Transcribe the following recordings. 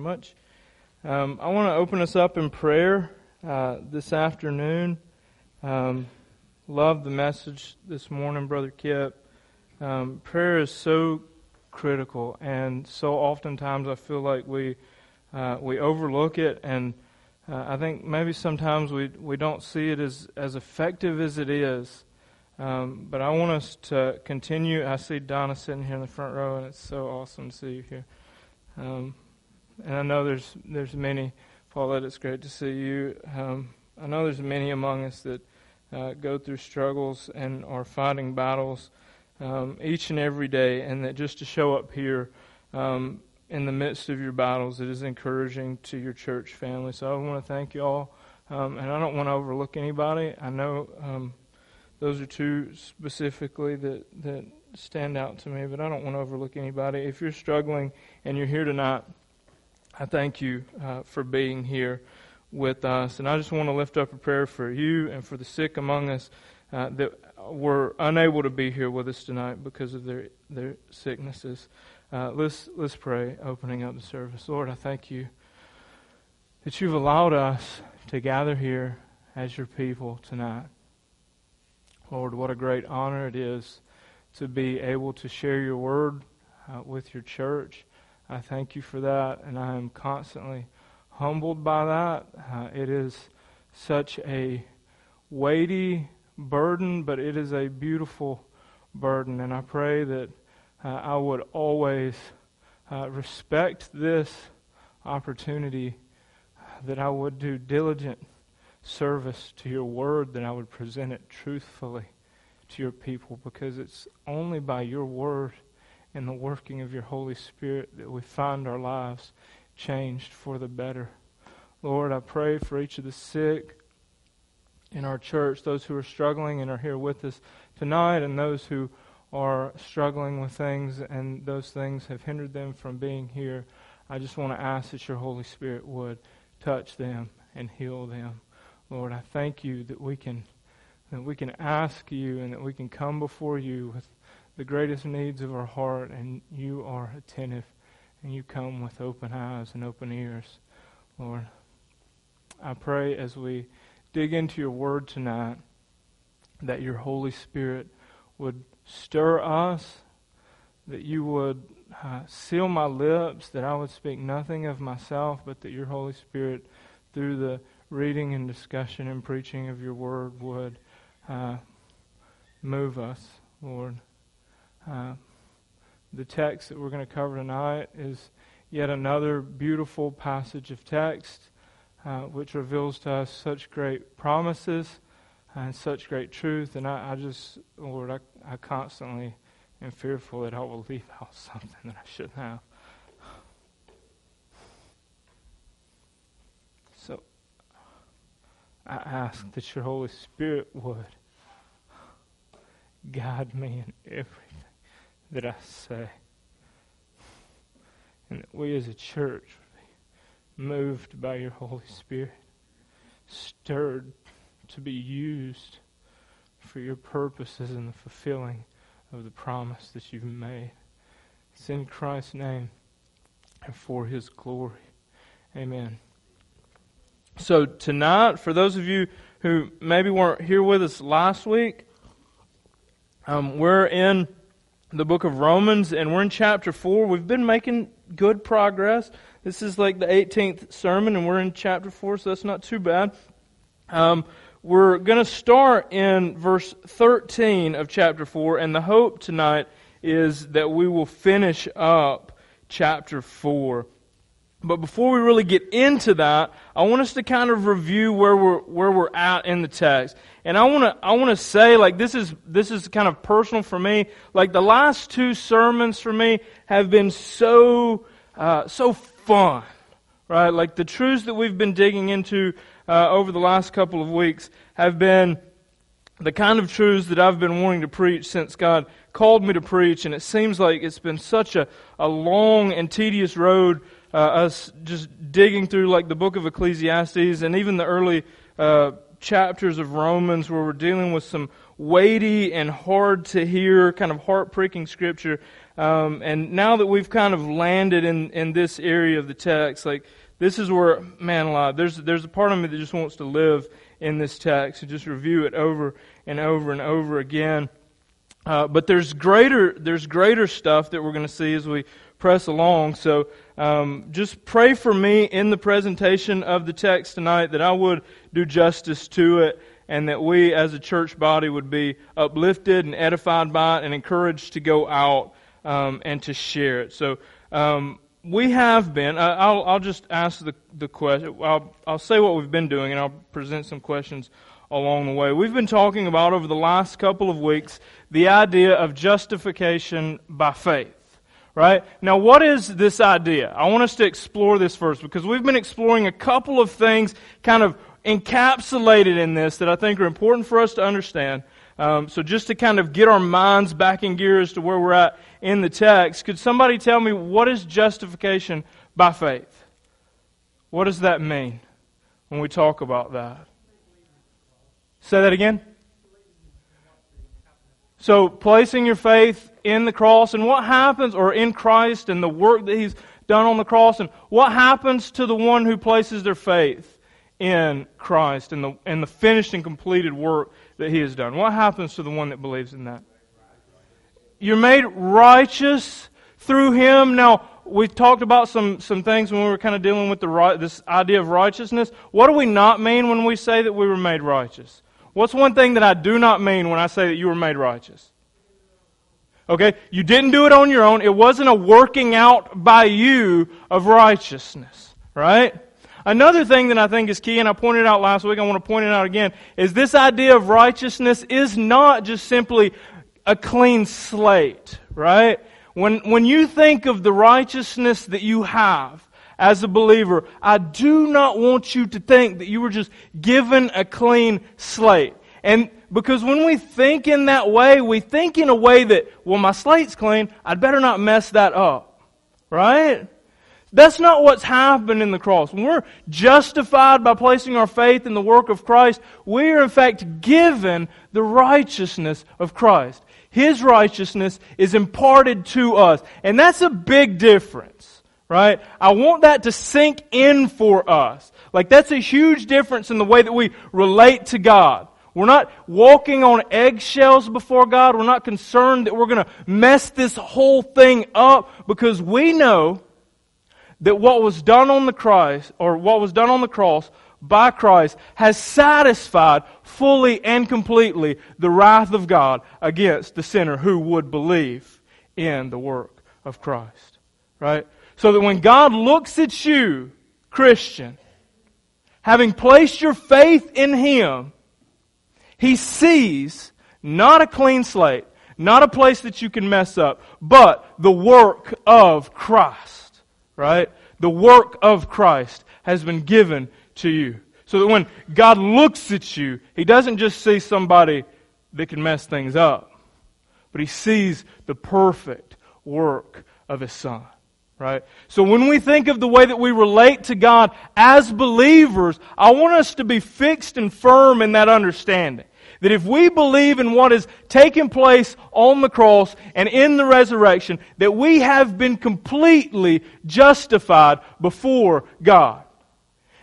much. Um, I want to open us up in prayer uh, this afternoon. Um, love the message this morning, Brother Kip. Um, prayer is so critical, and so oftentimes I feel like we uh, we overlook it, and uh, I think maybe sometimes we we don't see it as as effective as it is. Um, but I want us to continue. I see Donna sitting here in the front row, and it's so awesome to see you here. Um, and I know there's there's many. Paulette, it's great to see you. Um, I know there's many among us that uh, go through struggles and are fighting battles um, each and every day, and that just to show up here um, in the midst of your battles, it is encouraging to your church family. So I want to thank you all, um, and I don't want to overlook anybody. I know um, those are two specifically that that stand out to me, but I don't want to overlook anybody. If you're struggling and you're here tonight I thank you uh, for being here with us. And I just want to lift up a prayer for you and for the sick among us uh, that were unable to be here with us tonight because of their, their sicknesses. Uh, let's, let's pray, opening up the service. Lord, I thank you that you've allowed us to gather here as your people tonight. Lord, what a great honor it is to be able to share your word uh, with your church. I thank you for that, and I am constantly humbled by that. Uh, it is such a weighty burden, but it is a beautiful burden, and I pray that uh, I would always uh, respect this opportunity, that I would do diligent service to your word, that I would present it truthfully to your people, because it's only by your word and the working of your Holy Spirit that we find our lives changed for the better. Lord, I pray for each of the sick in our church, those who are struggling and are here with us tonight, and those who are struggling with things and those things have hindered them from being here. I just want to ask that your Holy Spirit would touch them and heal them. Lord, I thank you that we can that we can ask you and that we can come before you with the greatest needs of our heart, and you are attentive, and you come with open eyes and open ears, Lord. I pray as we dig into your word tonight that your Holy Spirit would stir us, that you would uh, seal my lips, that I would speak nothing of myself, but that your Holy Spirit, through the reading and discussion and preaching of your word, would uh, move us, Lord. Uh, the text that we're going to cover tonight is yet another beautiful passage of text uh, which reveals to us such great promises and such great truth. And I, I just, Lord, I, I constantly am fearful that I will leave out something that I shouldn't have. So I ask that your Holy Spirit would guide me in everything that I say. And that we as a church would be moved by your Holy Spirit, stirred to be used for your purposes in the fulfilling of the promise that you've made. It's in Christ's name and for his glory. Amen. So, tonight, for those of you who maybe weren't here with us last week, um, we're in the book of Romans, and we're in chapter 4. We've been making good progress. This is like the 18th sermon, and we're in chapter 4, so that's not too bad. Um, we're going to start in verse 13 of chapter 4, and the hope tonight is that we will finish up chapter 4. But before we really get into that, I want us to kind of review where we're, where we're at in the text. And I want to, I want to say, like, this is, this is kind of personal for me. Like, the last two sermons for me have been so, uh, so fun. Right? Like, the truths that we've been digging into, uh, over the last couple of weeks have been the kind of truths that I've been wanting to preach since God called me to preach. And it seems like it's been such a, a long and tedious road uh, us just digging through like the book of Ecclesiastes and even the early uh, chapters of Romans where we're dealing with some weighty and hard to hear, kind of heart pricking scripture. Um, and now that we've kind of landed in, in this area of the text, like this is where, man alive, there's, there's a part of me that just wants to live in this text and just review it over and over and over again. Uh, but there's greater, there's greater stuff that we're going to see as we press along. So um, just pray for me in the presentation of the text tonight that I would do justice to it and that we as a church body would be uplifted and edified by it and encouraged to go out um, and to share it. So um, we have been. Uh, I'll, I'll just ask the, the question. I'll, I'll say what we've been doing and I'll present some questions along the way. We've been talking about over the last couple of weeks the idea of justification by faith. Right? Now, what is this idea? I want us to explore this first because we've been exploring a couple of things kind of encapsulated in this that I think are important for us to understand. Um, so, just to kind of get our minds back in gear as to where we're at in the text, could somebody tell me what is justification by faith? What does that mean when we talk about that? Say that again. So, placing your faith in the cross and what happens, or in Christ and the work that He's done on the cross, and what happens to the one who places their faith in Christ and the, and the finished and completed work that He has done? What happens to the one that believes in that? You're made righteous through Him. Now, we talked about some, some things when we were kind of dealing with the, this idea of righteousness. What do we not mean when we say that we were made righteous? What's one thing that I do not mean when I say that you were made righteous? Okay? You didn't do it on your own. It wasn't a working out by you of righteousness. Right? Another thing that I think is key, and I pointed out last week, I want to point it out again, is this idea of righteousness is not just simply a clean slate, right? When, when you think of the righteousness that you have, as a believer, I do not want you to think that you were just given a clean slate. And because when we think in that way, we think in a way that, well, my slate's clean, I'd better not mess that up. Right? That's not what's happened in the cross. When we're justified by placing our faith in the work of Christ, we are in fact given the righteousness of Christ. His righteousness is imparted to us. And that's a big difference right? I want that to sink in for us. Like that's a huge difference in the way that we relate to God. We're not walking on eggshells before God. We're not concerned that we're going to mess this whole thing up because we know that what was done on the cross or what was done on the cross by Christ has satisfied fully and completely the wrath of God against the sinner who would believe in the work of Christ. Right? So that when God looks at you, Christian, having placed your faith in Him, He sees not a clean slate, not a place that you can mess up, but the work of Christ. Right? The work of Christ has been given to you. So that when God looks at you, He doesn't just see somebody that can mess things up, but He sees the perfect work of His Son right? So when we think of the way that we relate to God as believers, I want us to be fixed and firm in that understanding. That if we believe in what has taken place on the cross and in the resurrection, that we have been completely justified before God.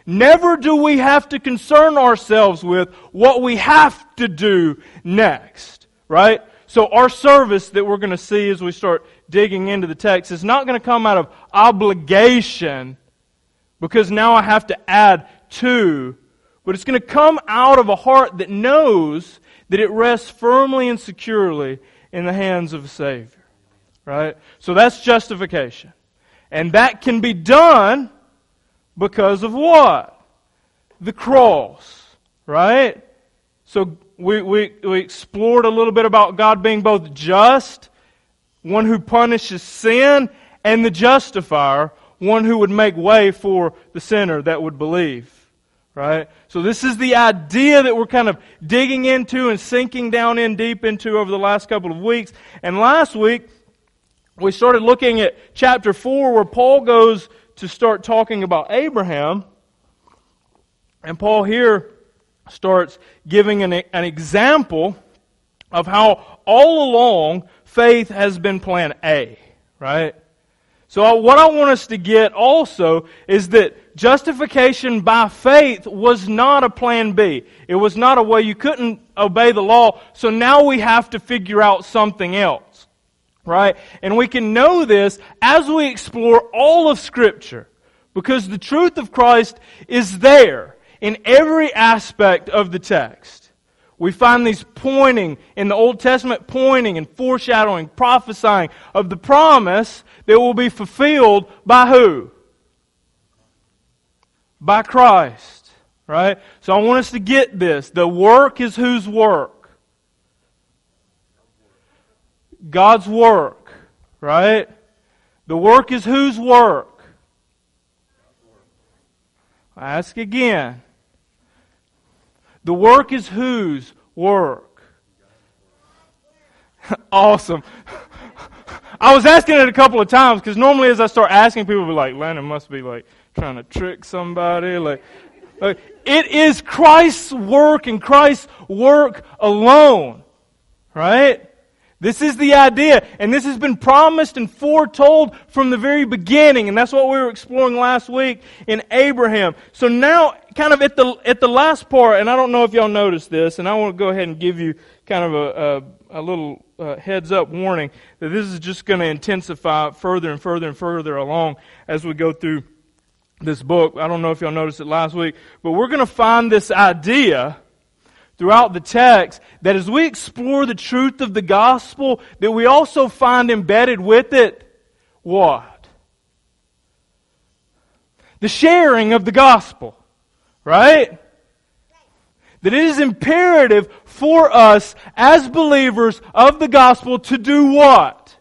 Never do we have to concern ourselves with what we have to do next, right? So our service that we're going to see as we start digging into the text is not going to come out of obligation because now I have to add to, but it's going to come out of a heart that knows that it rests firmly and securely in the hands of a Savior. Right? So that's justification. And that can be done because of what? The cross. Right? So we, we, we explored a little bit about God being both just one who punishes sin, and the justifier, one who would make way for the sinner that would believe. Right? So this is the idea that we're kind of digging into and sinking down in deep into over the last couple of weeks. And last week, we started looking at chapter 4 where Paul goes to start talking about Abraham. And Paul here starts giving an, an example of how all along faith has been plan A, right? So what I want us to get also is that justification by faith was not a plan B. It was not a way you couldn't obey the law, so now we have to figure out something else. Right? And we can know this as we explore all of Scripture. Because the truth of Christ is there in every aspect of the text. We find these pointing in the Old Testament, pointing and foreshadowing, prophesying of the promise that will be fulfilled by who? By Christ. Right? So I want us to get this. The work is whose work? God's work. Right? The work is whose work? I ask again. The work is whose work? awesome. I was asking it a couple of times because normally as I start asking people, be like, Landon must be like trying to trick somebody. Like, like it is Christ's work and Christ's work alone. Right? This is the idea, and this has been promised and foretold from the very beginning, and that's what we were exploring last week in Abraham. So now, kind of at the at the last part, and I don't know if y'all noticed this, and I want to go ahead and give you kind of a a, a little uh, heads up warning that this is just going to intensify further and further and further along as we go through this book. I don't know if y'all noticed it last week, but we're going to find this idea throughout the text that as we explore the truth of the gospel, that we also find embedded with it what? The sharing of the gospel. Right? That it is imperative for us as believers of the gospel to do what?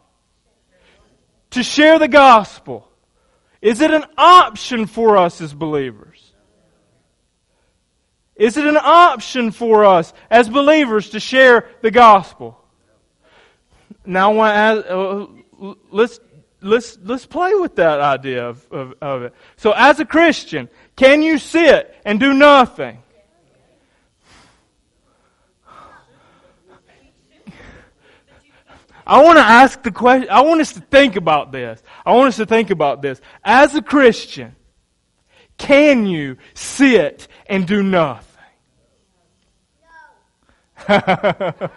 To share the gospel. Is it an option for us as believers? Is it an option for us as believers to share the gospel? Now, I want to ask, uh, let's let's let's play with that idea of, of, of it. So, as a Christian, can you sit and do nothing? I want to ask the question. I want us to think about this. I want us to think about this. As a Christian, can you sit and do nothing? I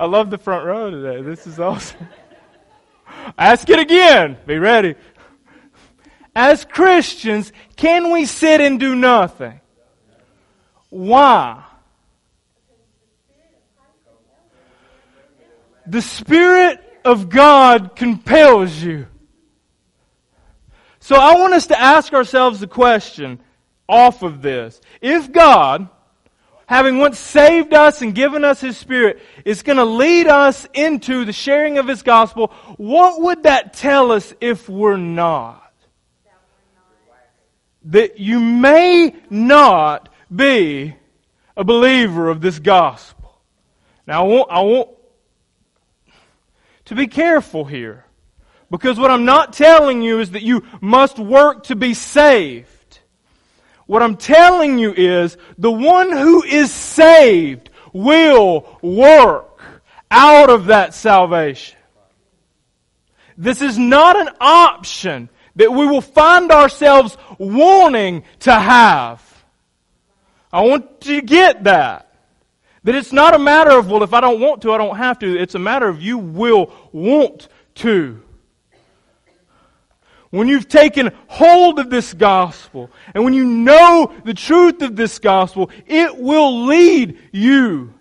love the front row today. This is awesome. Ask it again. Be ready. As Christians, can we sit and do nothing? Why? The Spirit of God compels you. So I want us to ask ourselves the question off of this. If God having once saved us and given us His Spirit, is going to lead us into the sharing of His gospel, what would that tell us if we're not? That you may not be a believer of this gospel. Now, I want, I want to be careful here. Because what I'm not telling you is that you must work to be saved. What I'm telling you is the one who is saved will work out of that salvation. This is not an option that we will find ourselves wanting to have. I want you to get that. That it's not a matter of, well, if I don't want to, I don't have to. It's a matter of you will want to when you've taken hold of this gospel, and when you know the truth of this gospel, it will lead you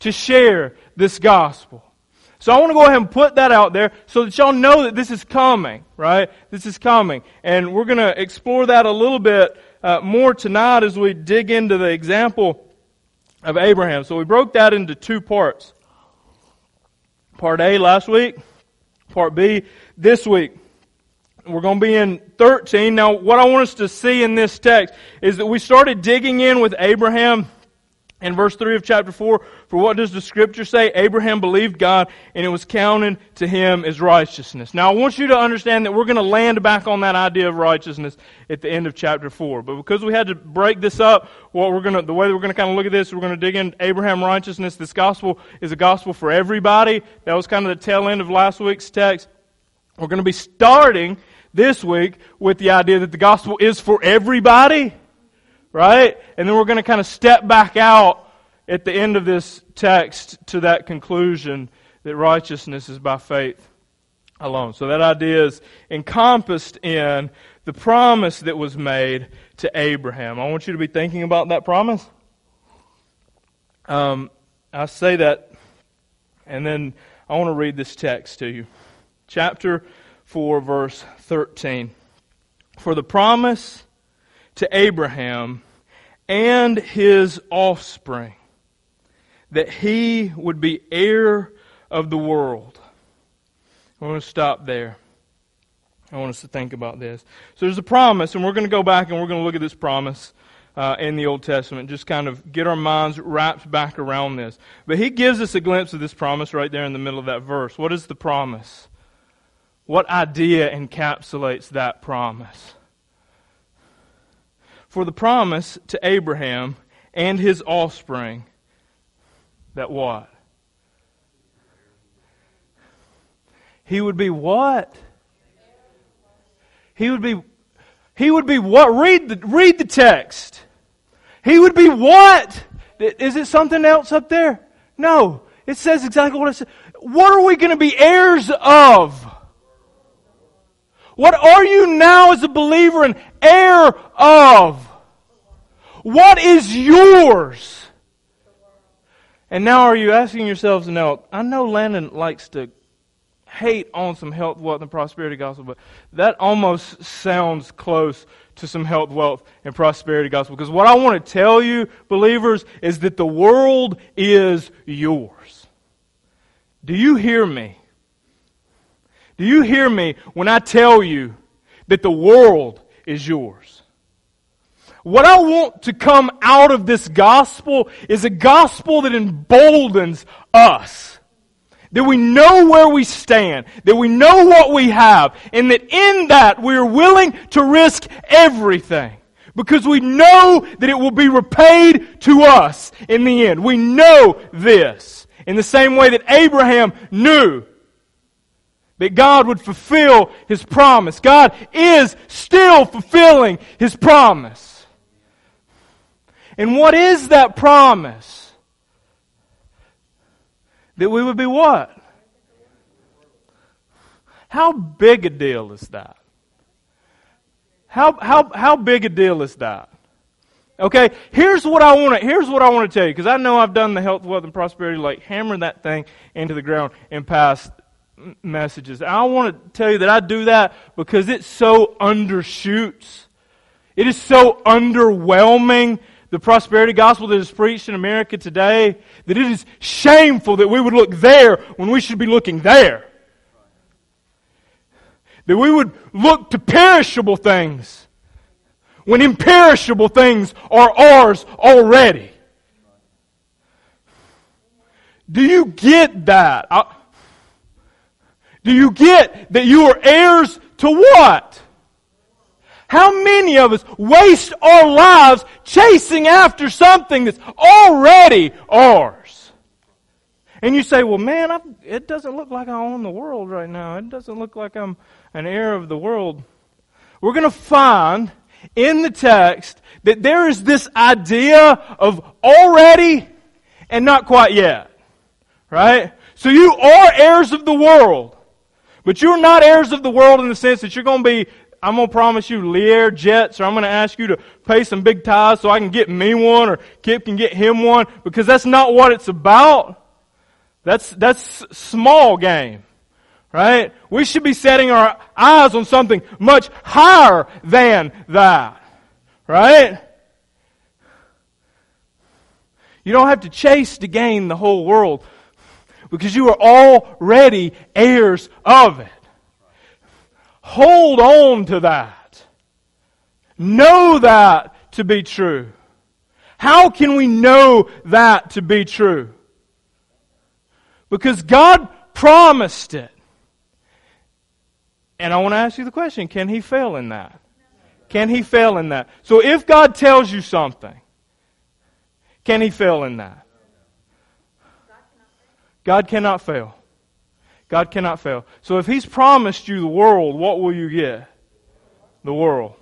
to share this gospel. So I want to go ahead and put that out there so that y'all know that this is coming, right? This is coming. And we're going to explore that a little bit uh, more tonight as we dig into the example of Abraham. So we broke that into two parts. Part A last week, part B this week. We're going to be in 13. Now, what I want us to see in this text is that we started digging in with Abraham In verse 3 of chapter 4, for what does the scripture say? Abraham believed God and it was counted to him as righteousness. Now I want you to understand that we're going to land back on that idea of righteousness at the end of chapter 4. But because we had to break this up, what we're going to, the way that we're going to kind of look at this, we're going to dig in Abraham righteousness. This gospel is a gospel for everybody. That was kind of the tail end of last week's text. We're going to be starting this week with the idea that the gospel is for everybody right? And then we're going to kind of step back out at the end of this text to that conclusion that righteousness is by faith alone. So that idea is encompassed in the promise that was made to Abraham. I want you to be thinking about that promise. Um, I say that, and then I want to read this text to you. Chapter 4, verse 13. For the promise to Abraham and his offspring, that he would be heir of the world. I want to stop there. I want us to think about this. So there's a promise, and we're going to go back and we're going to look at this promise uh, in the Old Testament, just kind of get our minds wrapped back around this. But he gives us a glimpse of this promise right there in the middle of that verse. What is the promise? What idea encapsulates that promise? for the promise to Abraham and his offspring that what? He would be what? He would be he would be what? Read the read the text. He would be what? Is it something else up there? No. It says exactly what it says. What are we going to be heirs of? What are you now as a believer an heir of? What is yours? And now are you asking yourselves now, I know Landon likes to hate on some health, wealth, and prosperity gospel, but that almost sounds close to some health, wealth, and prosperity gospel. Because what I want to tell you, believers, is that the world is yours. Do you hear me? Do you hear me when I tell you that the world is yours? What I want to come out of this gospel is a gospel that emboldens us. That we know where we stand, that we know what we have, and that in that we are willing to risk everything. Because we know that it will be repaid to us in the end. We know this. In the same way that Abraham knew that God would fulfill His promise. God is still fulfilling His promise. And what is that promise? That we would be what? How big a deal is that? How, how, how big a deal is that? Okay, here's what I want to here's what I want to tell you because I know I've done the health, wealth, and prosperity like hammer that thing into the ground in past messages. I want to tell you that I do that because it so undershoots. It is so underwhelming the prosperity gospel that is preached in America today that it is shameful that we would look there when we should be looking there. That we would look to perishable things when imperishable things are ours already. Do you get that? I, do you get that you are heirs to what? How many of us waste our lives chasing after something that's already ours? And you say, well, man, i it doesn't look like I own the world right now. It doesn't look like I'm an heir of the world. We're going to find in the text that there is this idea of already and not quite yet. Right? So you are heirs of the world. But you're not heirs of the world in the sense that you're going to be, I'm going to promise you Lear jets, or I'm going to ask you to pay some big tithes so I can get me one, or Kip can get him one, because that's not what it's about. That's, that's small game. Right? We should be setting our eyes on something much higher than that. Right? You don't have to chase to gain the whole world because you are already heirs of it. Hold on to that. Know that to be true. How can we know that to be true? Because God promised it. And I want to ask you the question can he fail in that? Can he fail in that? So if God tells you something, can he fail in that? God cannot fail. God cannot fail. So if he's promised you the world, what will you get? The world.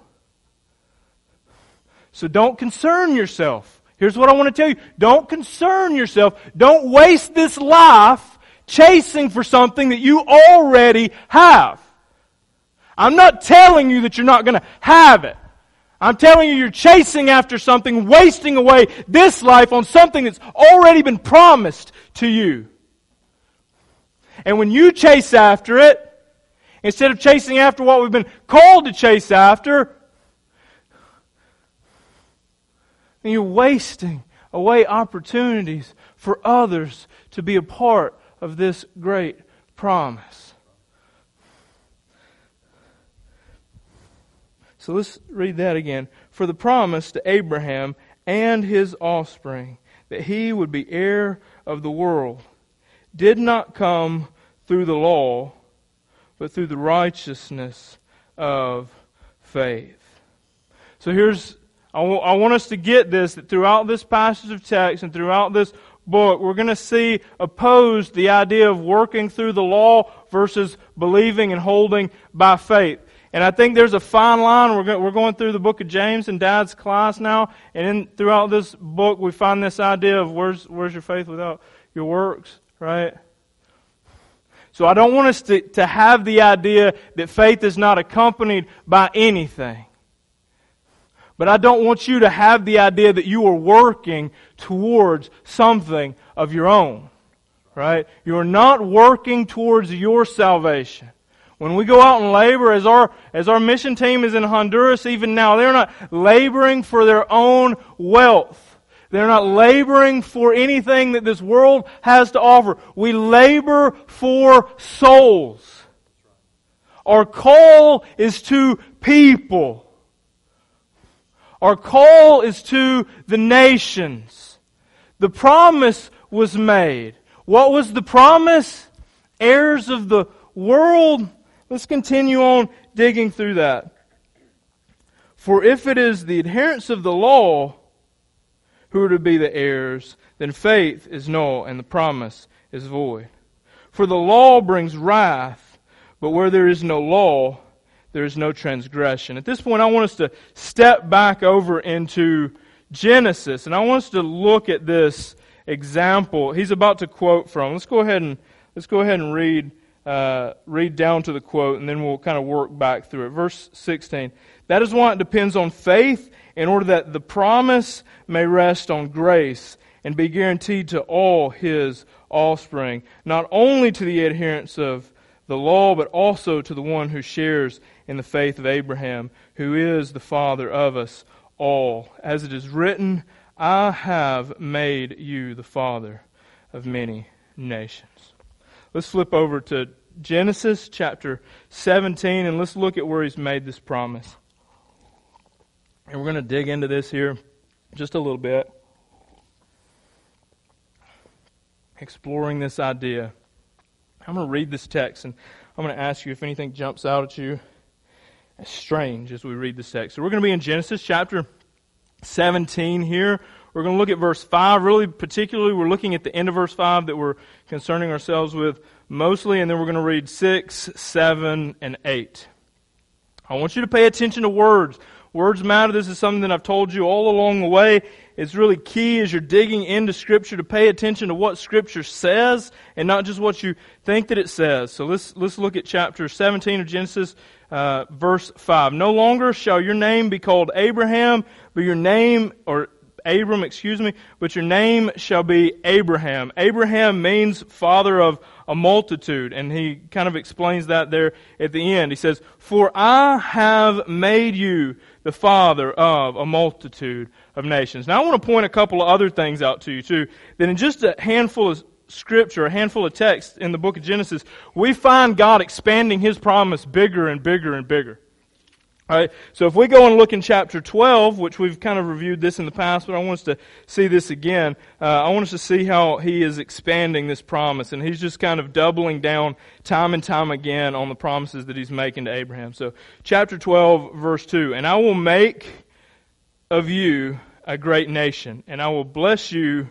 So don't concern yourself. Here's what I want to tell you. Don't concern yourself. Don't waste this life chasing for something that you already have. I'm not telling you that you're not going to have it. I'm telling you, you're chasing after something, wasting away this life on something that's already been promised to you. And when you chase after it, instead of chasing after what we've been called to chase after, and you're wasting away opportunities for others to be a part of this great promise. So let's read that again. For the promise to Abraham and his offspring that he would be heir of the world did not come through the law, but through the righteousness of faith. So here's I, w- I want us to get this that throughout this passage of text and throughout this book, we're going to see opposed the idea of working through the law versus believing and holding by faith. And I think there's a fine line. We're, go- we're going through the book of James in Dad's class now, and in, throughout this book, we find this idea of where's where's your faith without your works, right? So I don't want us to, to have the idea that faith is not accompanied by anything. But I don't want you to have the idea that you are working towards something of your own. Right? You are not working towards your salvation. When we go out and labor, as our, as our mission team is in Honduras even now, they're not laboring for their own wealth. They're not laboring for anything that this world has to offer. We labor for souls. Our call is to people. Our call is to the nations. The promise was made. What was the promise? Heirs of the world. Let's continue on digging through that. For if it is the adherents of the law who are to be the heirs, then faith is null and the promise is void. For the law brings wrath, but where there is no law, there is no transgression. At this point, I want us to step back over into Genesis, and I want us to look at this example he's about to quote from. Let's go ahead and let's go ahead and read uh, read down to the quote, and then we'll kind of work back through it. Verse 16. That is why it depends on faith, in order that the promise may rest on grace and be guaranteed to all his offspring, not only to the adherents of the law, but also to the one who shares in the faith of Abraham, who is the father of us all. As it is written, I have made you the father of many nations. Let's flip over to Genesis chapter 17 and let's look at where he's made this promise. And we're going to dig into this here just a little bit, exploring this idea. I'm going to read this text and I'm going to ask you if anything jumps out at you as strange as we read this text. So we're going to be in Genesis chapter 17 here. We're going to look at verse 5. Really, particularly, we're looking at the end of verse 5 that we're concerning ourselves with mostly, and then we're going to read 6, 7, and 8. I want you to pay attention to words. Words matter. This is something that I've told you all along the way. It's really key as you're digging into Scripture to pay attention to what Scripture says and not just what you think that it says. So let's, let's look at chapter 17 of Genesis, uh, verse 5. No longer shall your name be called Abraham, but your name, or Abram, excuse me, but your name shall be Abraham. Abraham means father of a multitude, and he kind of explains that there at the end. He says, For I have made you the father of a multitude of nations. Now I want to point a couple of other things out to you too, that in just a handful of scripture, a handful of texts in the book of Genesis, we find God expanding his promise bigger and bigger and bigger. All right, so if we go and look in chapter 12, which we've kind of reviewed this in the past, but I want us to see this again. Uh, I want us to see how he is expanding this promise, and he's just kind of doubling down time and time again on the promises that he's making to Abraham. So, chapter 12, verse 2 And I will make of you a great nation, and I will bless you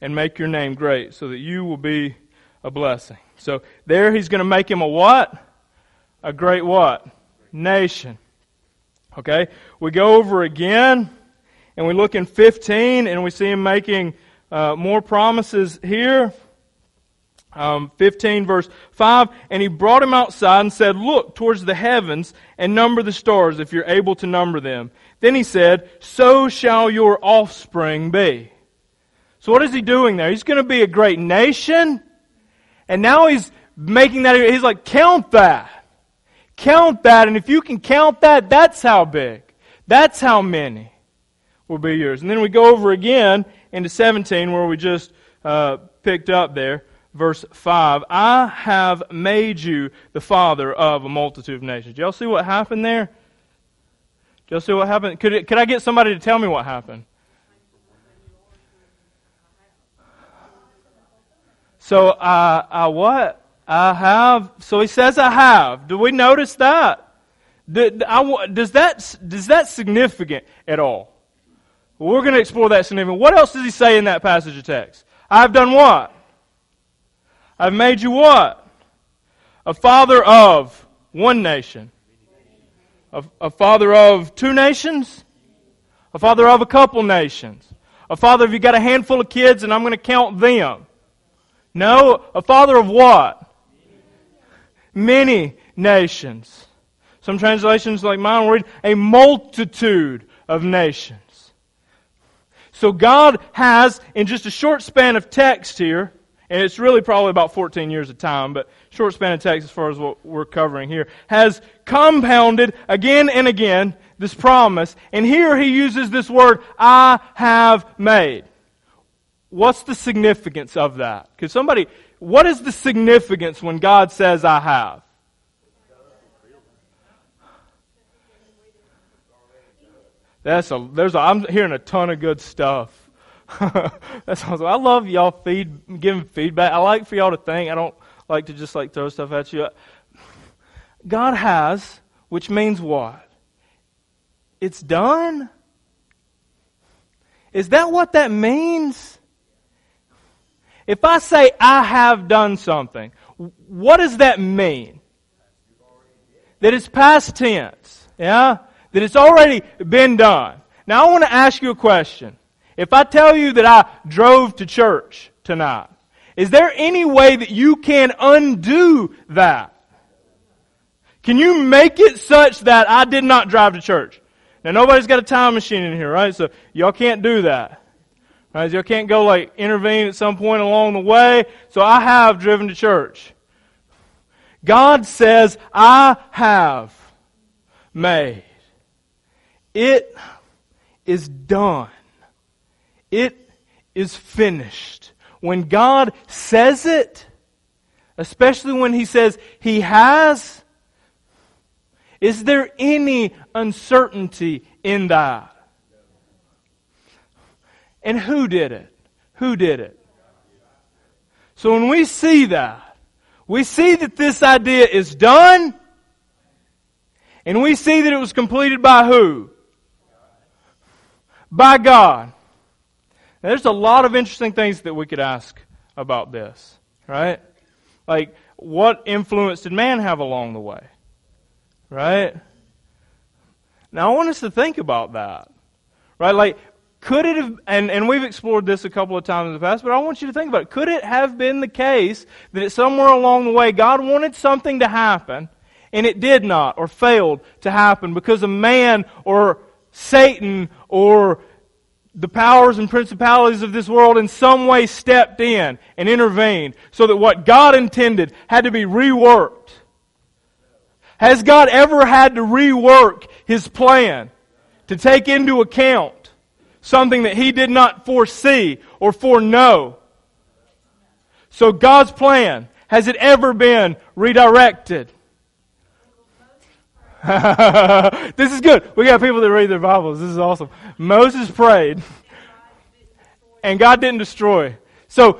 and make your name great, so that you will be a blessing. So, there he's going to make him a what? A great what? Nation. Okay? We go over again, and we look in 15, and we see him making uh, more promises here. Um, 15 verse 5, and he brought him outside and said, Look towards the heavens and number the stars if you're able to number them. Then he said, So shall your offspring be. So what is he doing there? He's going to be a great nation, and now he's making that, he's like, Count that. Count that, and if you can count that, that's how big. That's how many will be yours. And then we go over again into 17 where we just uh, picked up there. Verse 5 I have made you the father of a multitude of nations. Y'all see what happened there? Y'all see what happened? Could, it, could I get somebody to tell me what happened? So, uh, I what? I have. So he says, I have. Do we notice that? Does that, does that significant at all? We're going to explore that significant. What else does he say in that passage of text? I've done what? I've made you what? A father of one nation. A, a father of two nations? A father of a couple nations. A father of you got a handful of kids and I'm going to count them. No, a father of what? Many nations. Some translations like mine read a multitude of nations. So God has, in just a short span of text here, and it's really probably about 14 years of time, but short span of text as far as what we're covering here, has compounded again and again this promise. And here he uses this word, I have made. What's the significance of that? Could somebody what is the significance when God says, I have? That's a, there's a, I'm hearing a ton of good stuff. That's awesome. I love y'all feed, giving feedback. I like for y'all to think. I don't like to just like throw stuff at you. God has, which means what? It's done? Is that what that means? If I say I have done something, what does that mean? That it's past tense. Yeah? That it's already been done. Now I want to ask you a question. If I tell you that I drove to church tonight, is there any way that you can undo that? Can you make it such that I did not drive to church? Now nobody's got a time machine in here, right? So y'all can't do that. Right? You can't go like intervene at some point along the way. So I have driven to church. God says, I have made. It is done. It is finished. When God says it, especially when He says He has, is there any uncertainty in that? And who did it? Who did it? So when we see that, we see that this idea is done, and we see that it was completed by who? By God. Now, there's a lot of interesting things that we could ask about this, right? Like, what influence did man have along the way? Right? Now, I want us to think about that. Right? Like, could it have, and, and we've explored this a couple of times in the past, but I want you to think about it. Could it have been the case that somewhere along the way God wanted something to happen and it did not or failed to happen because a man or Satan or the powers and principalities of this world in some way stepped in and intervened so that what God intended had to be reworked? Has God ever had to rework His plan to take into account something that he did not foresee or foreknow. So God's plan, has it ever been redirected? this is good. We got people that read their Bibles. This is awesome. Moses prayed, and God didn't destroy. So,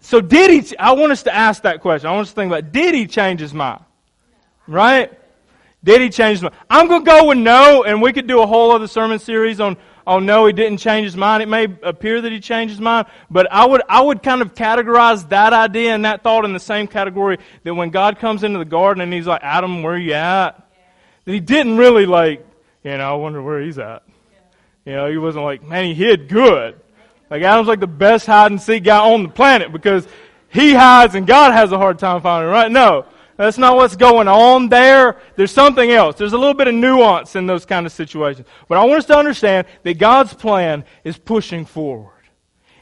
so did he? I want us to ask that question. I want us to think about: Did he change his mind? Right? Did he change his mind? I'm going to go with no, and we could do a whole other sermon series on oh no, he didn't change his mind. It may appear that he changed his mind, but I would, I would kind of categorize that idea and that thought in the same category that when God comes into the garden and he's like, Adam, where you at? That he didn't really like, you know, I wonder where he's at. You know, he wasn't like, man, he hid good. Like Adam's like the best hide and seek guy on the planet because he hides and God has a hard time finding him, right? No. That's not what's going on there. There's something else. There's a little bit of nuance in those kind of situations. But I want us to understand that God's plan is pushing forward.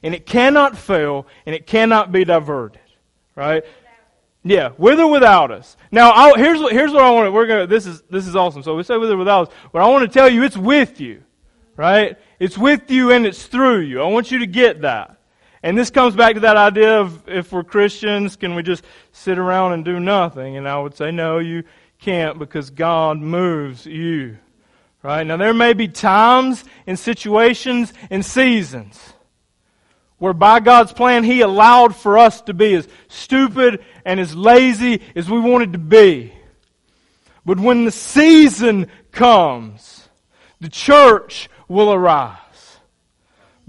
And it cannot fail and it cannot be diverted. Right? Yeah, with or without us. Now, I'll, here's what, here's what I want to, we're to, this is, this is awesome. So we say with or without us, but I want to tell you it's with you. Right? It's with you and it's through you. I want you to get that. And this comes back to that idea of if we're Christians, can we just sit around and do nothing? And I would say, no, you can't because God moves you. Right? Now there may be times and situations and seasons where by God's plan He allowed for us to be as stupid and as lazy as we wanted to be. But when the season comes, the church will arise.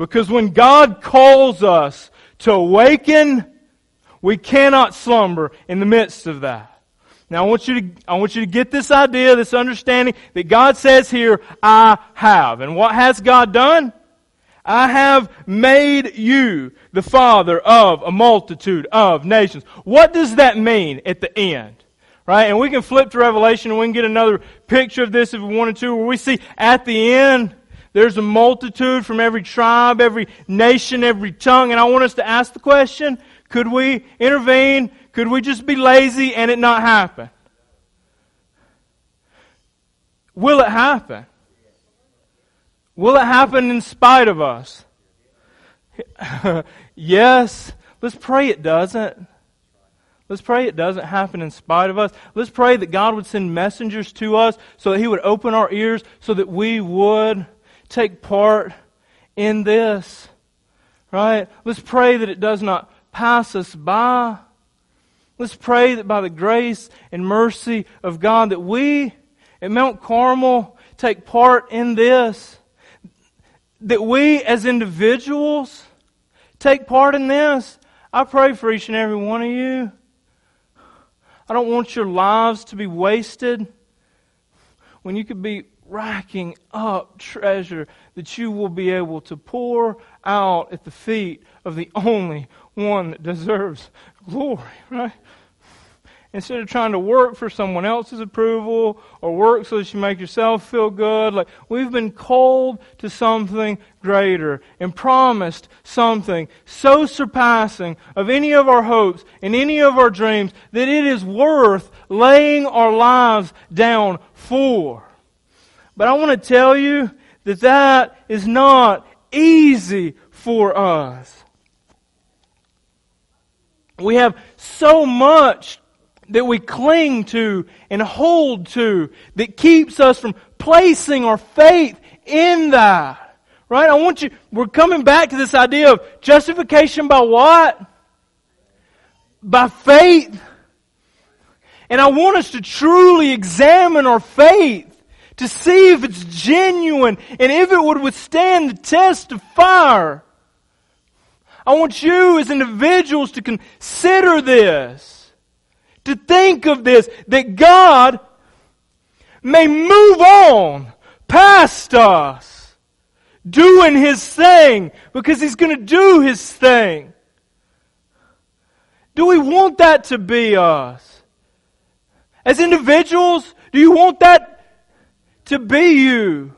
Because when God calls us to awaken, we cannot slumber in the midst of that. Now I want you to, I want you to get this idea, this understanding that God says here, I have. And what has God done? I have made you the father of a multitude of nations. What does that mean at the end? Right? And we can flip to Revelation and we can get another picture of this if we wanted to, where we see at the end, there's a multitude from every tribe, every nation, every tongue. And I want us to ask the question, could we intervene? Could we just be lazy and it not happen? Will it happen? Will it happen in spite of us? yes. Let's pray it doesn't. Let's pray it doesn't happen in spite of us. Let's pray that God would send messengers to us so that He would open our ears so that we would take part in this. Right? Let's pray that it does not pass us by. Let's pray that by the grace and mercy of God that we at Mount Carmel take part in this. That we as individuals take part in this. I pray for each and every one of you. I don't want your lives to be wasted when you could be racking up treasure that you will be able to pour out at the feet of the only one that deserves glory, right? Instead of trying to work for someone else's approval or work so that you make yourself feel good, like we've been called to something greater and promised something so surpassing of any of our hopes and any of our dreams that it is worth laying our lives down for. But I want to tell you that that is not easy for us. We have so much that we cling to and hold to that keeps us from placing our faith in that. Right? I want you, we're coming back to this idea of justification by what? By faith. And I want us to truly examine our faith to see if it's genuine and if it would withstand the test of fire. I want you as individuals to consider this, to think of this, that God may move on past us, doing His thing, because He's going to do His thing. Do we want that to be us? As individuals, do you want that to be you.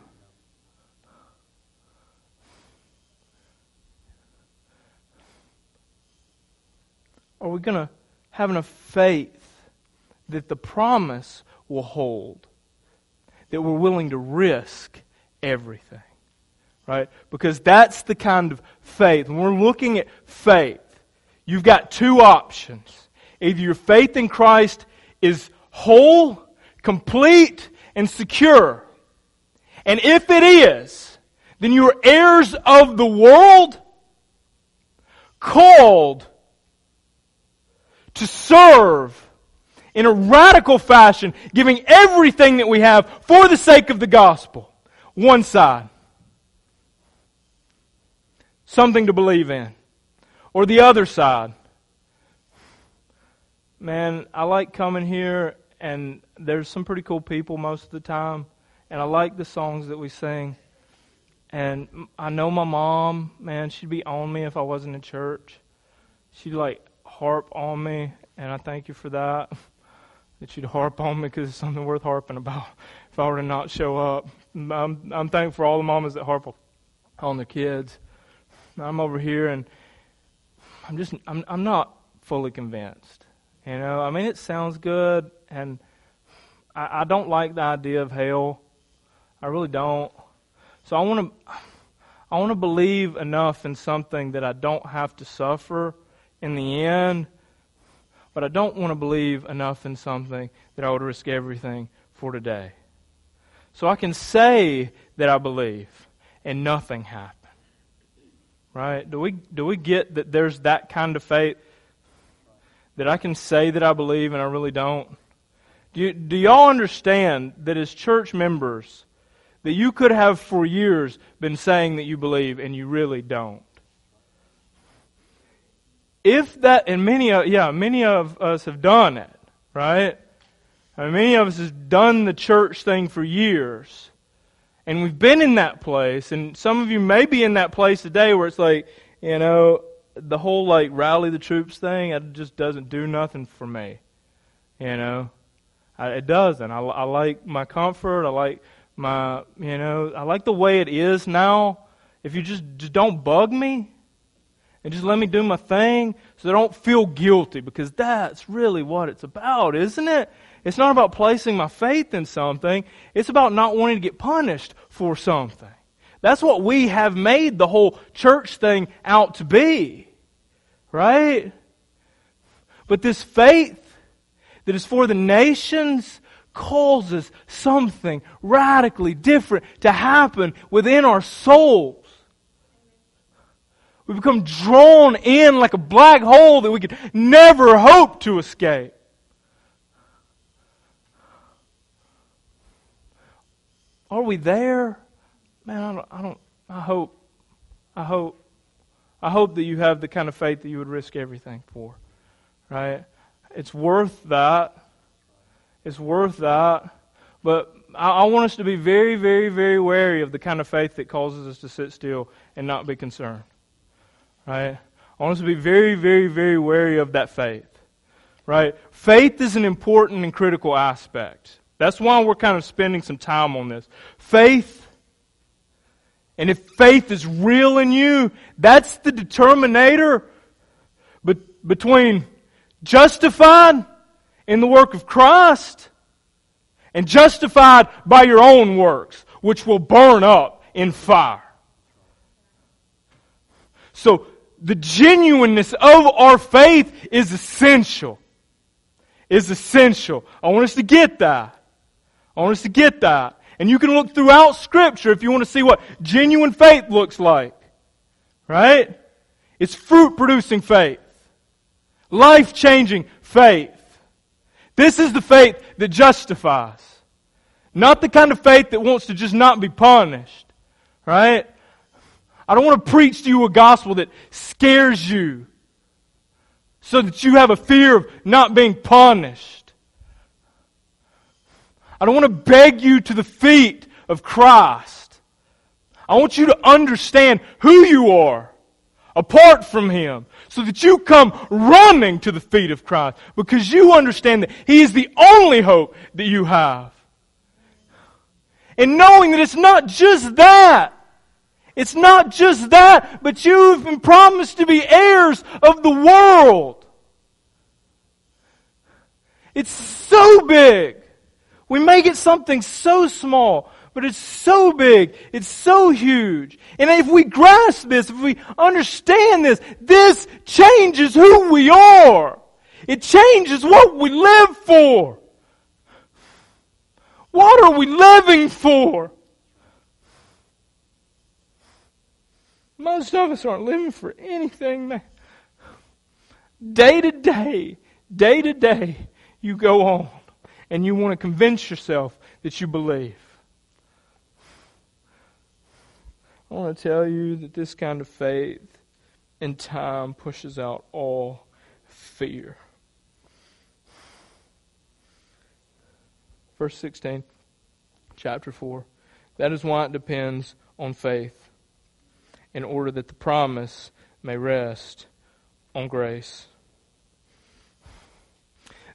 Are we going to have enough faith that the promise will hold? That we're willing to risk everything? Right? Because that's the kind of faith. When we're looking at faith, you've got two options. Either your faith in Christ is whole complete and secure. And if it is, then you are heirs of the world, called to serve in a radical fashion, giving everything that we have for the sake of the gospel. One side. Something to believe in. Or the other side. Man, I like coming here and there's some pretty cool people most of the time. And I like the songs that we sing. And I know my mom, man, she'd be on me if I wasn't in church. She'd like harp on me, and I thank you for that. that you'd harp on me because it's something worth harping about if I were to not show up. I'm, I'm thankful for all the mamas that harp on their kids. I'm over here and I'm just I'm I'm not fully convinced. You know, I mean it sounds good and I, I don't like the idea of hell. I really don't. So I want to I want to believe enough in something that I don't have to suffer in the end but I don't want to believe enough in something that I would risk everything for today. So I can say that I believe and nothing happen. Right? Do we do we get that there's that kind of faith that I can say that I believe and I really don't? Do you, do y'all understand that as church members that you could have for years been saying that you believe and you really don't? if that, and many of, yeah, many of us have done it, right? I mean, many of us have done the church thing for years. And we've been in that place, and some of you may be in that place today where it's like, you know, the whole like rally the troops thing, it just doesn't do nothing for me. You know, I, it doesn't. I, I like my comfort. I like my, you know, I like the way it is now. If you just, just don't bug me, and just let me do my thing so I don't feel guilty because that's really what it's about, isn't it? It's not about placing my faith in something. It's about not wanting to get punished for something. That's what we have made the whole church thing out to be. Right? But this faith that is for the nations causes something radically different to happen within our souls. We become drawn in like a black hole that we could never hope to escape. Are we there? Man, I don't, I don't, I hope, I hope, I hope that you have the kind of faith that you would risk everything for. Right? It's worth that. It's worth that. But I, want us to be very, very, very wary of the kind of faith that causes us to sit still and not be concerned. Right? I want us to be very, very, very wary of that faith. Right? Faith is an important and critical aspect. That's why we're kind of spending some time on this. Faith, and if faith is real in you, that's the determinator between justified in the work of Christ and justified by your own works, which will burn up in fire. So the genuineness of our faith is essential. Is essential. I want us to get that. I want us to get that. And you can look throughout Scripture if you want to see what genuine faith looks like. Right? It's fruit producing faith. Life changing faith. This is the faith that justifies. Not the kind of faith that wants to just not be punished. Right? I don't want to preach to you a gospel that scares you so that you have a fear of not being punished. I don't want to beg you to the feet of Christ. I want you to understand who you are apart from Him so that you come running to the feet of Christ because you understand that He is the only hope that you have. And knowing that it's not just that, it's not just that, but you've been promised to be heirs of the world. It's so big. We make it something so small, but it's so big. It's so huge. And if we grasp this, if we understand this, this changes who we are. It changes what we live for. What are we living for? Most of us aren't living for anything, man. Day to day, day to day, you go on and you want to convince yourself that you believe. I want to tell you that this kind of faith in time pushes out all fear. Verse 16, chapter 4. That is why it depends on faith, in order that the promise may rest on grace.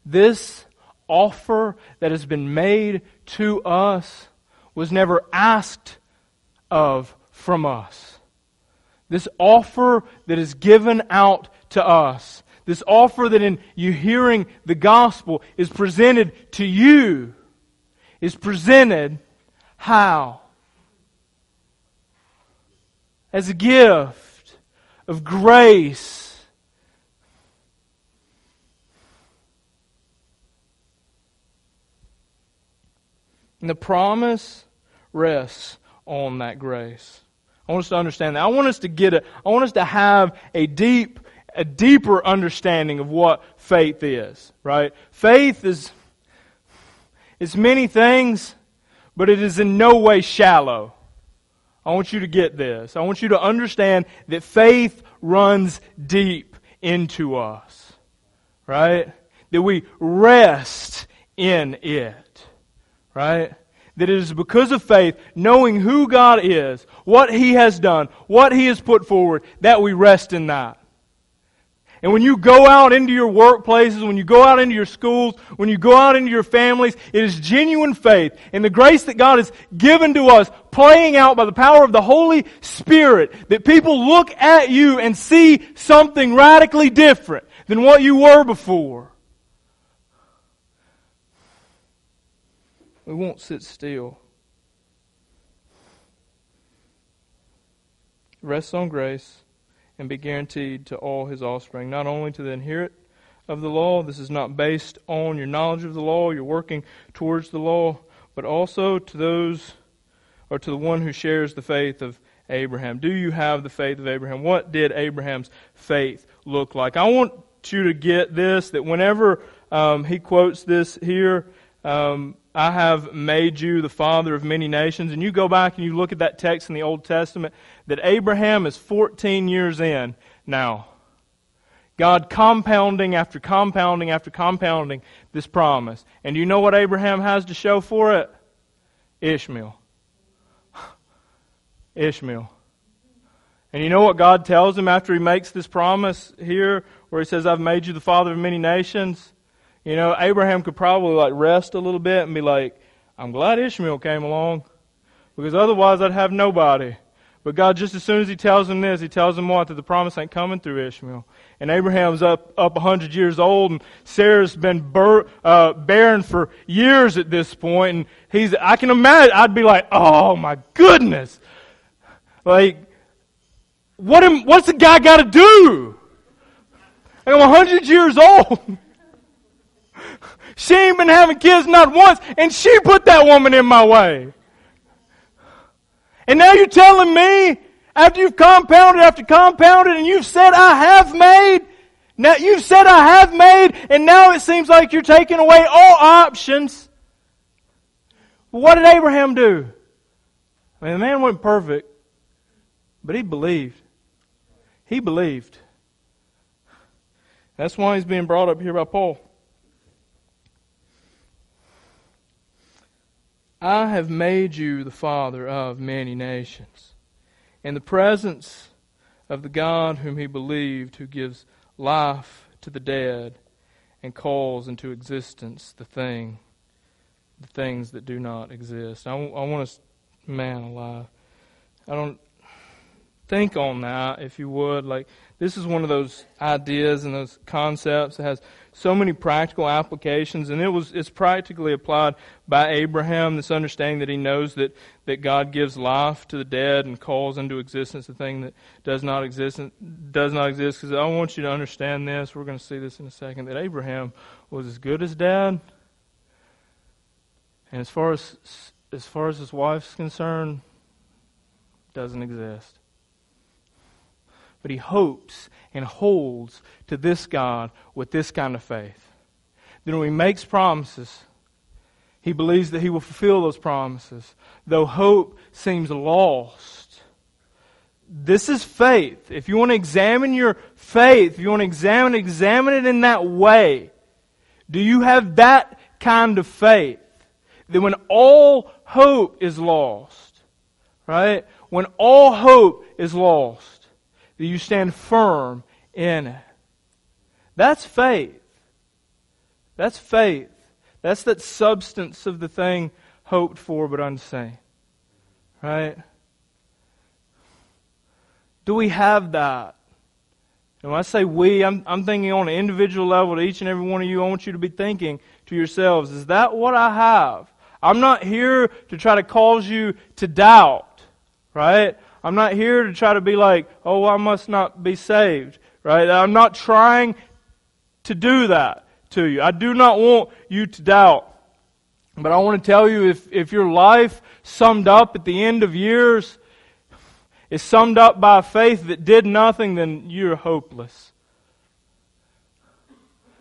This offer that has been made to us was never asked of from us. This offer that is given out to us, this offer that in you hearing the gospel is presented to you, is presented how? As a gift of grace. And the promise rests on that grace. I want us to understand that. I want us to get it. I want us to have a deep, a deeper understanding of what faith is, right? Faith is, it's many things, but it is in no way shallow. I want you to get this. I want you to understand that faith runs deep into us, right? That we rest in it, right? That it is because of faith, knowing who God is, what He has done, what He has put forward, that we rest in that. And when you go out into your workplaces, when you go out into your schools, when you go out into your families, it is genuine faith and the grace that God has given to us, playing out by the power of the Holy Spirit, that people look at you and see something radically different than what you were before. We won't sit still. Rests on grace and be guaranteed to all his offspring, not only to the inherit of the law. This is not based on your knowledge of the law, you're working towards the law, but also to those or to the one who shares the faith of Abraham. Do you have the faith of Abraham? What did Abraham's faith look like? I want you to get this that whenever um, he quotes this here, um, I have made you the father of many nations. And you go back and you look at that text in the Old Testament that Abraham is 14 years in now. God compounding after compounding after compounding this promise. And you know what Abraham has to show for it? Ishmael. Ishmael. And you know what God tells him after he makes this promise here, where he says, I've made you the father of many nations? You know, Abraham could probably like rest a little bit and be like, I'm glad Ishmael came along because otherwise I'd have nobody. But God, just as soon as He tells him this, He tells him what? That the promise ain't coming through Ishmael. And Abraham's up up a hundred years old, and Sarah's been bur- uh, barren for years at this point. And he's, I can imagine, I'd be like, oh my goodness, like, what am, what's the guy got to do? I'm a hundred years old. She ain't been having kids not once, and she put that woman in my way. And now you're telling me, after you've compounded after compounded, and you've said, I have made, now you've said, I have made, and now it seems like you're taking away all options. What did Abraham do? I mean, the man wasn't perfect, but he believed. He believed. That's why he's being brought up here by Paul. I have made you the father of many nations. In the presence of the God whom he believed, who gives life to the dead and calls into existence the thing, the things that do not exist. I, I want to, man alive. I don't think on that, if you would. Like, this is one of those ideas and those concepts that has so many practical applications, and it was it's practically applied by Abraham. This understanding that he knows that that God gives life to the dead and calls into existence a thing that does not exist does not exist. Because I want you to understand this. We're going to see this in a second. That Abraham was as good as dad And as far as as far as his wife's concerned, doesn't exist. But he hopes and holds to this God with this kind of faith. Then when he makes promises, he believes that he will fulfill those promises, though hope seems lost. This is faith. If you want to examine your faith, if you want to examine, examine it in that way. Do you have that kind of faith? That when all hope is lost, right? When all hope is lost, that you stand firm in it. That's faith. That's faith. That's that substance of the thing hoped for but unseen. Right? Do we have that? And when I say we, I'm, I'm thinking on an individual level to each and every one of you. I want you to be thinking to yourselves, is that what I have? I'm not here to try to cause you to doubt, right? I'm not here to try to be like, oh, I must not be saved, right? I'm not trying to do that to you. I do not want you to doubt. But I want to tell you if, if your life summed up at the end of years is summed up by faith that did nothing, then you're hopeless.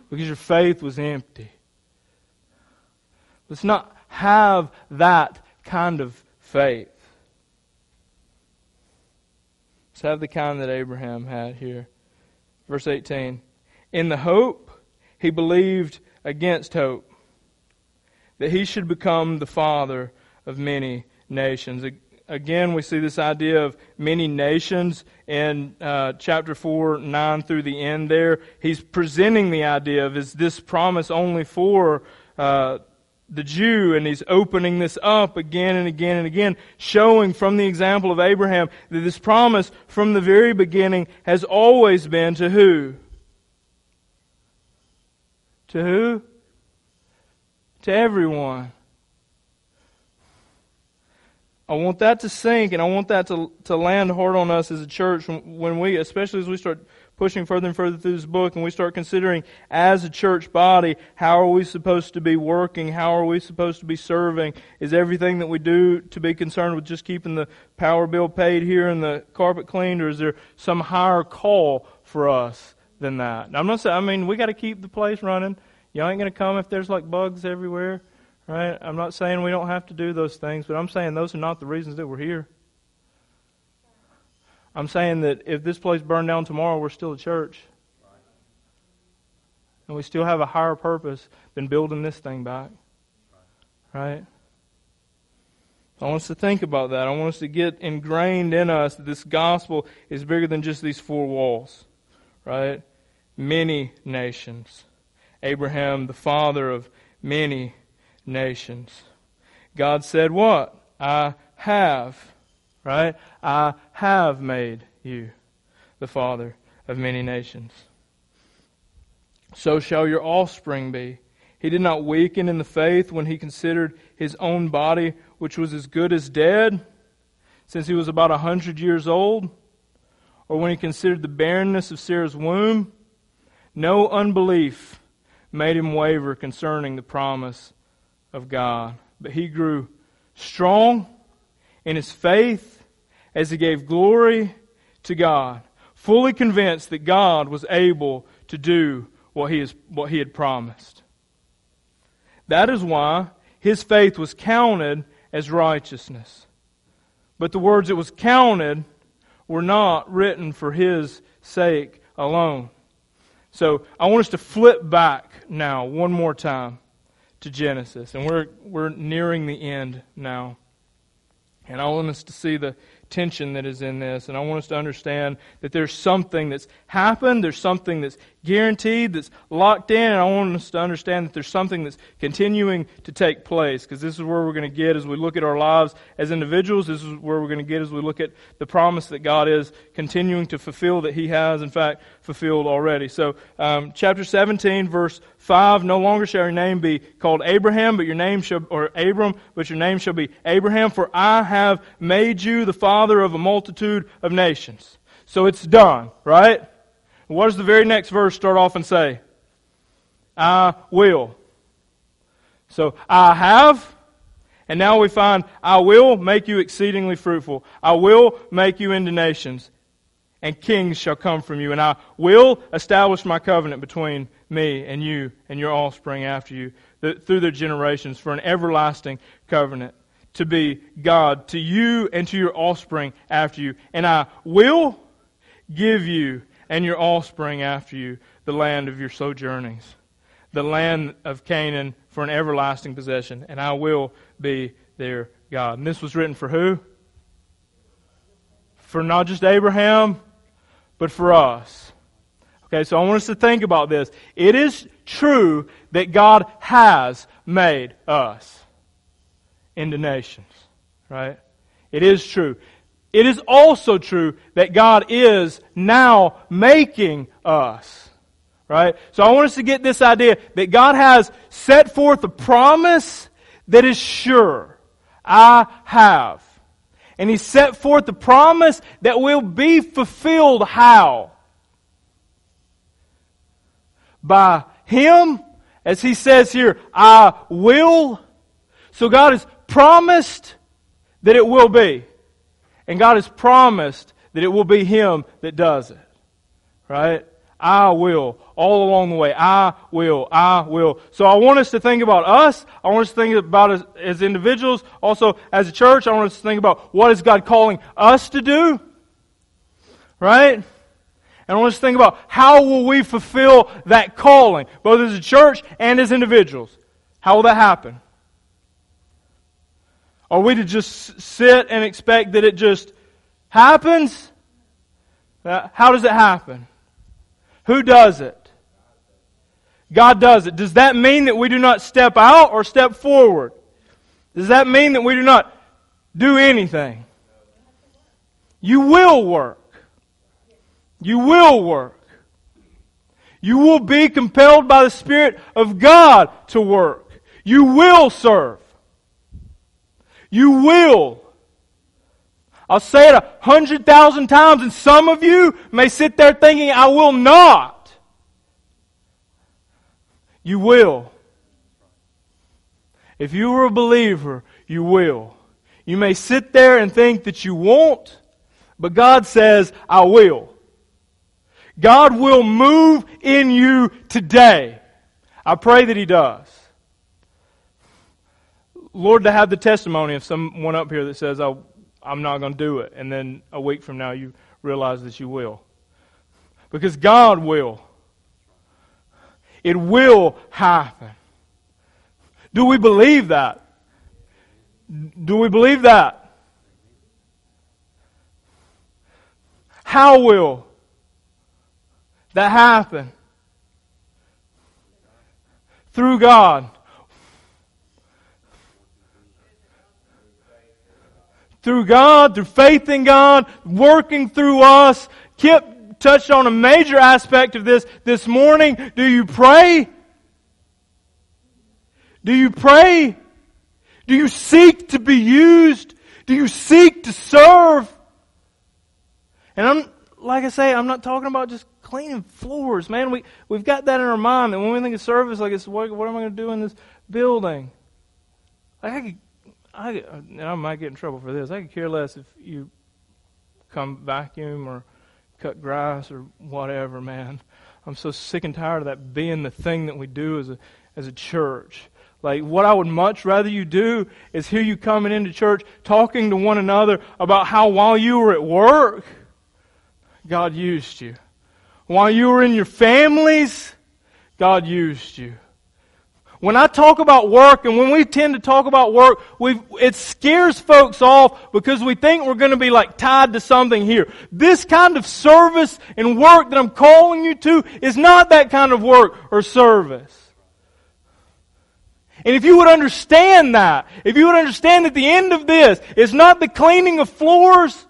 Because your faith was empty. Let's not have that kind of faith. Let's have the kind that Abraham had here. Verse 18. In the hope, he believed against hope that he should become the father of many nations. Again, we see this idea of many nations in uh, chapter 4, 9 through the end there. He's presenting the idea of is this promise only for uh, the Jew, and he's opening this up again and again and again, showing from the example of Abraham that this promise from the very beginning has always been to who? To who? To everyone. I want that to sink and I want that to, to land hard on us as a church when we, especially as we start pushing further and further through this book and we start considering as a church body, how are we supposed to be working? How are we supposed to be serving? Is everything that we do to be concerned with just keeping the power bill paid here and the carpet cleaned or is there some higher call for us than that? Now, I'm not saying, I mean, we got to keep the place running. Y'all ain't going to come if there's like bugs everywhere, right? I'm not saying we don't have to do those things, but I'm saying those are not the reasons that we're here. I'm saying that if this place burned down tomorrow, we're still a church. And we still have a higher purpose than building this thing back. Right? I want us to think about that. I want us to get ingrained in us that this gospel is bigger than just these four walls. Right? Many nations. Abraham, the father of many nations. God said, What? I have right? I have made you the father of many nations. So shall your offspring be. He did not weaken in the faith when he considered his own body, which was as good as dead, since he was about a hundred years old, or when he considered the barrenness of Sarah's womb. No unbelief made him waver concerning the promise of God, but he grew strong in his faith as he gave glory to God, fully convinced that God was able to do what he, is, what he had promised. That is why his faith was counted as righteousness. But the words it was counted were not written for his sake alone. So I want us to flip back now one more time to Genesis. And we're, we're nearing the end now. And I want us to see the tension that is in this. And I want us to understand that there's something that's happened, there's something that's guaranteed, that's locked in, and I want us to understand that there's something that's continuing to take place. Because this is where we're going to get as we look at our lives as individuals. This is where we're going to get as we look at the promise that God is continuing to fulfill, that He has, in fact, fulfilled already. So, um, chapter 17, verse 5 No longer shall your name be called Abraham, but your name shall, or Abram, but your name shall be Abraham, for I have made you the father of a multitude of nations. So it's done, right? What does the very next verse start off and say? I will. So I have, And now we find, I will make you exceedingly fruitful. I will make you into nations. And kings shall come from you. And I will establish my covenant between me and you and your offspring after you through their generations for an everlasting covenant to be God to you and to your offspring after you. And I will give you and your offspring after you the land of your sojournings, the land of Canaan for an everlasting possession, and I will be their God. And this was written for who? For not just Abraham, but for us. Okay, so I want us to think about this. It is true that God has made us into nations, right? It is true. It is also true that God is now making us, right? So I want us to get this idea that God has set forth a promise that is sure. I have. And He set forth the promise that will be fulfilled how? by Him, as He says here, I will. So God has promised that it will be. And God has promised that it will be Him that does it. Right? I will. All along the way. I will. I will. So I want us to think about us. I want us to think about us as individuals. Also, as a church, I want us to think about what is God calling us to do. Right? And I want us to think about how will we fulfill that calling, both as a church and as individuals. How will that happen? Are we to just sit and expect that it just happens? Uh, how does it happen? Who does it? God does it. Does that mean that we do not step out or step forward? Does that mean that we do not do anything? You will work. You will work. You will be compelled by the Spirit of God to work. You will serve. You will. I'll say it a hundred thousand times, and some of you may sit there thinking, I will not. You will. If you are a believer, you will. You may sit there and think that you won't, but God says, I will. God will move in you today. I pray that He does. Lord, to have the testimony of someone up here that says, oh, I'm not going to do it, and then a week from now you realize that you will. Because God will. It will happen. Do we believe that? Do we believe that? How will that happen through God. Through God, through faith in God, working through us. Kip touched on a major aspect of this this morning. Do you pray? Do you pray? Do you seek to be used? Do you seek to serve? And I'm, like I say, I'm not talking about just cleaning floors, man. We, we've got that in our mind that when we think of service, like, it's, what, what am I going to do in this building? Like I could, I, and I might get in trouble for this. I could care less if you come vacuum or cut grass or whatever, man. I'm so sick and tired of that being the thing that we do as a, as a church. Like, what I would much rather you do is hear you coming into church talking to one another about how while you were at work, God used you. While you were in your families, God used you. When I talk about work, and when we tend to talk about work, it scares folks off because we think we're going to be like tied to something here. This kind of service and work that I'm calling you to is not that kind of work or service. And if you would understand that, if you would understand that the end of this is not the cleaning of floors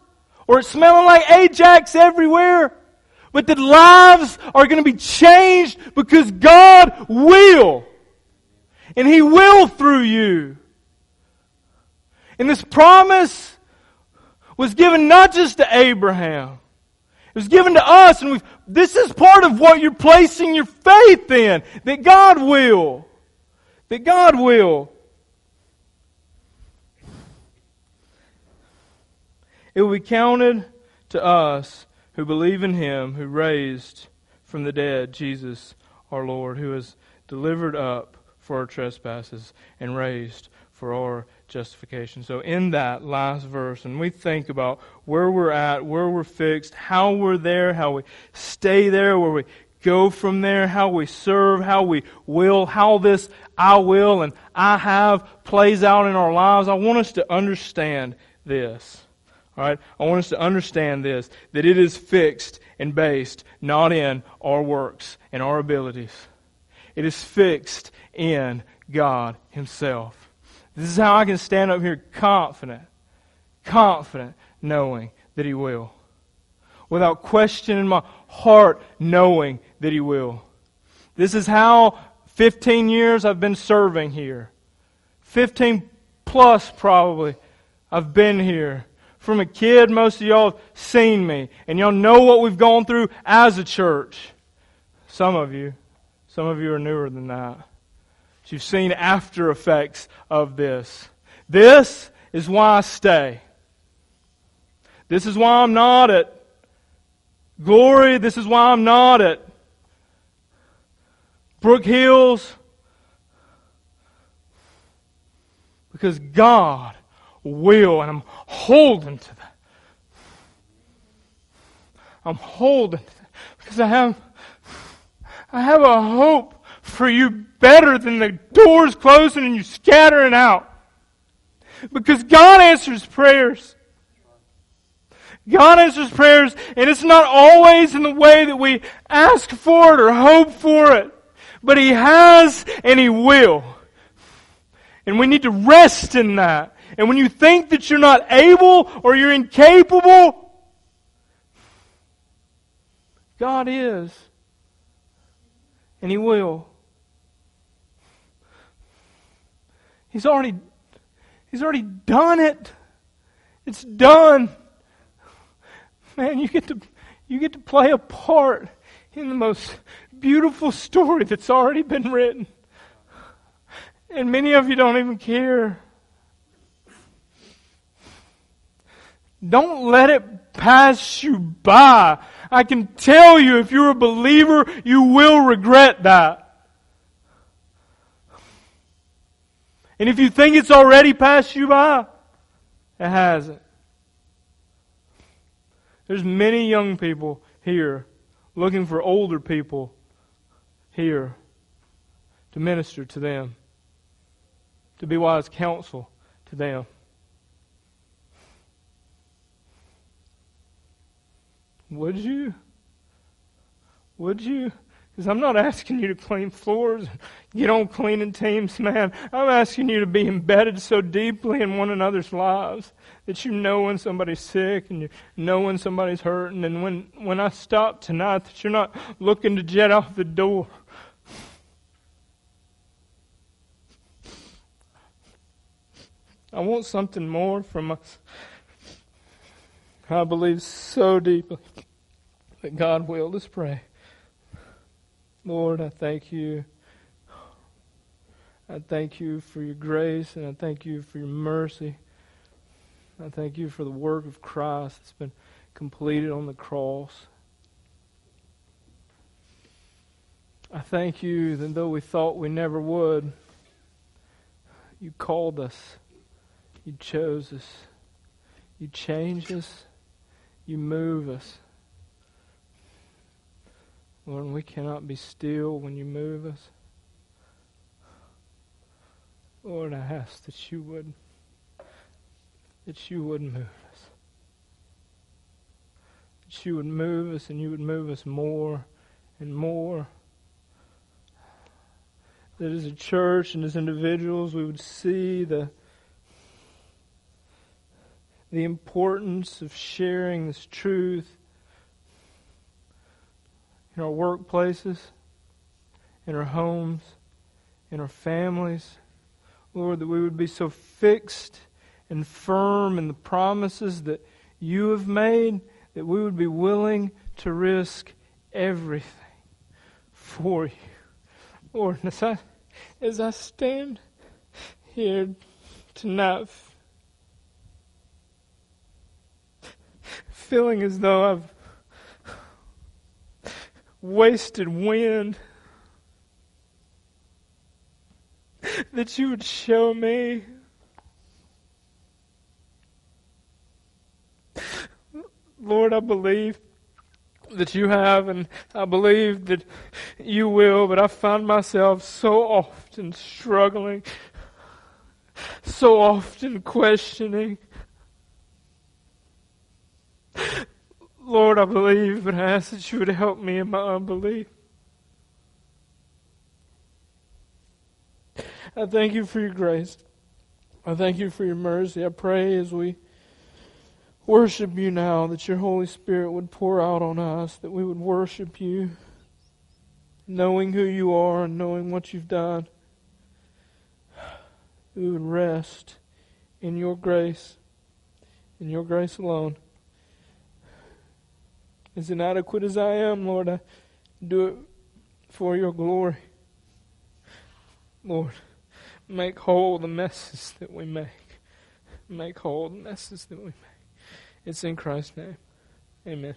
or it's smelling like Ajax everywhere, but that lives are going to be changed because God will and He will through you. And this promise was given not just to Abraham. It was given to us, and this is part of what you're placing your faith in. That God will. That God will. It will be counted to us who believe in Him who raised from the dead Jesus our Lord, who has delivered up for our trespasses and raised for our justification. So, in that last verse, and we think about where we're at, where we're fixed, how we're there, how we stay there, where we go from there, how we serve, how we will, how this I will and I have plays out in our lives, I want us to understand this. All right? I want us to understand this that it is fixed and based not in our works and our abilities. It is fixed in God Himself. This is how I can stand up here confident, confident, knowing that He will. Without question in my heart, knowing that He will. This is how 15 years I've been serving here. 15 plus, probably, I've been here. From a kid, most of y'all have seen me, and y'all know what we've gone through as a church. Some of you. Some of you are newer than that. You've seen after effects of this. This is why I stay. This is why I'm not at glory. This is why I'm not at Brook Hills. Because God will, and I'm holding to that. I'm holding to that because I have, I have a hope for you better than the doors closing and you scattering out. Because God answers prayers. God answers prayers, and it's not always in the way that we ask for it or hope for it. But He has and He will. And we need to rest in that. And when you think that you're not able or you're incapable, God is. And He will. He's already, He's already done it. It's done. Man, you get to, you get to play a part in the most beautiful story that's already been written. And many of you don't even care. Don't let it pass you by. I can tell you, if you're a believer, you will regret that. And if you think it's already passed you by, it hasn't. There's many young people here looking for older people here to minister to them, to be wise counsel to them. Would you? Would you? Because I'm not asking you to clean floors, get on cleaning teams, man. I'm asking you to be embedded so deeply in one another's lives that you know when somebody's sick and you know when somebody's hurting. And when, when I stop tonight, that you're not looking to jet off the door I want something more from us. I believe so deeply that God will. Let's pray. Lord, I thank you. I thank you for your grace and I thank you for your mercy. I thank you for the work of Christ that's been completed on the cross. I thank you that though we thought we never would, you called us. You chose us. You changed us. You move us. Lord, we cannot be still when you move us. Lord, I ask that you would, that you would move us. That you would move us and you would move us more and more. That as a church and as individuals we would see the the importance of sharing this truth in our workplaces, in our homes, in our families. Lord, that we would be so fixed and firm in the promises that you have made that we would be willing to risk everything for you. Lord, as I, as I stand here tonight feeling as though I've wasted wind. That you would show me Lord, I believe that you have, and I believe that you will, but I find myself so often struggling, so often questioning. Lord, I believe, but I ask that you would help me in my unbelief. I thank you for your grace. I thank you for your mercy. I pray as we worship you now, that your Holy Spirit would pour out on us, that we would worship you, knowing who you are and knowing what you've done. We would rest in your grace, in your grace alone. As inadequate as I am, Lord, I do it for your glory. Lord, make whole the messes that we make. Make whole the messes that we make. It's in Christ's name. Amen.